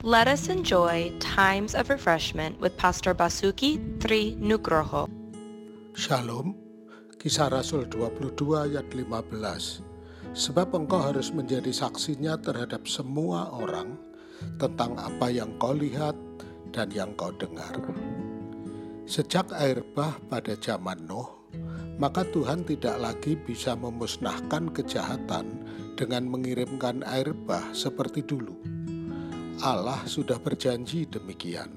Let us enjoy times of refreshment with Pastor Basuki Tri Nugroho. Shalom, kisah Rasul 22 ayat 15. Sebab engkau harus menjadi saksinya terhadap semua orang tentang apa yang kau lihat dan yang kau dengar. Sejak air bah pada zaman Nuh, maka Tuhan tidak lagi bisa memusnahkan kejahatan dengan mengirimkan air bah seperti dulu Allah sudah berjanji demikian.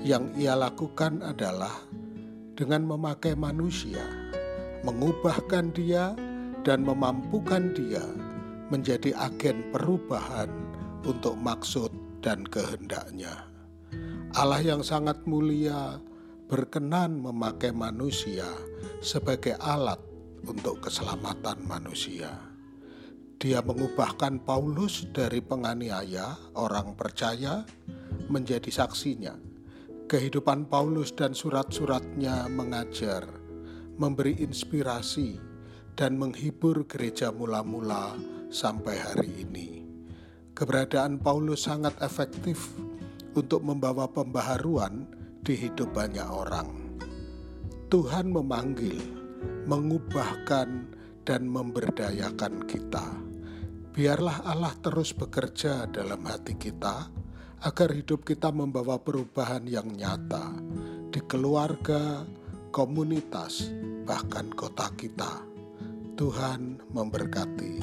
Yang ia lakukan adalah dengan memakai manusia, mengubahkan dia dan memampukan dia menjadi agen perubahan untuk maksud dan kehendaknya. Allah yang sangat mulia berkenan memakai manusia sebagai alat untuk keselamatan manusia. Dia mengubahkan Paulus dari penganiaya orang percaya menjadi saksinya. Kehidupan Paulus dan surat-suratnya mengajar, memberi inspirasi, dan menghibur gereja mula-mula sampai hari ini. Keberadaan Paulus sangat efektif untuk membawa pembaharuan di hidup banyak orang. Tuhan memanggil, mengubahkan, dan memberdayakan kita Biarlah Allah terus bekerja dalam hati kita, agar hidup kita membawa perubahan yang nyata di keluarga, komunitas, bahkan kota kita. Tuhan memberkati.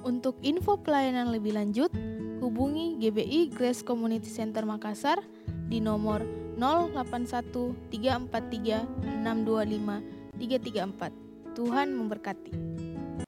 Untuk info pelayanan lebih lanjut, hubungi GBI Grace Community Center Makassar di nomor 081 343 625 334. Tuhan memberkati.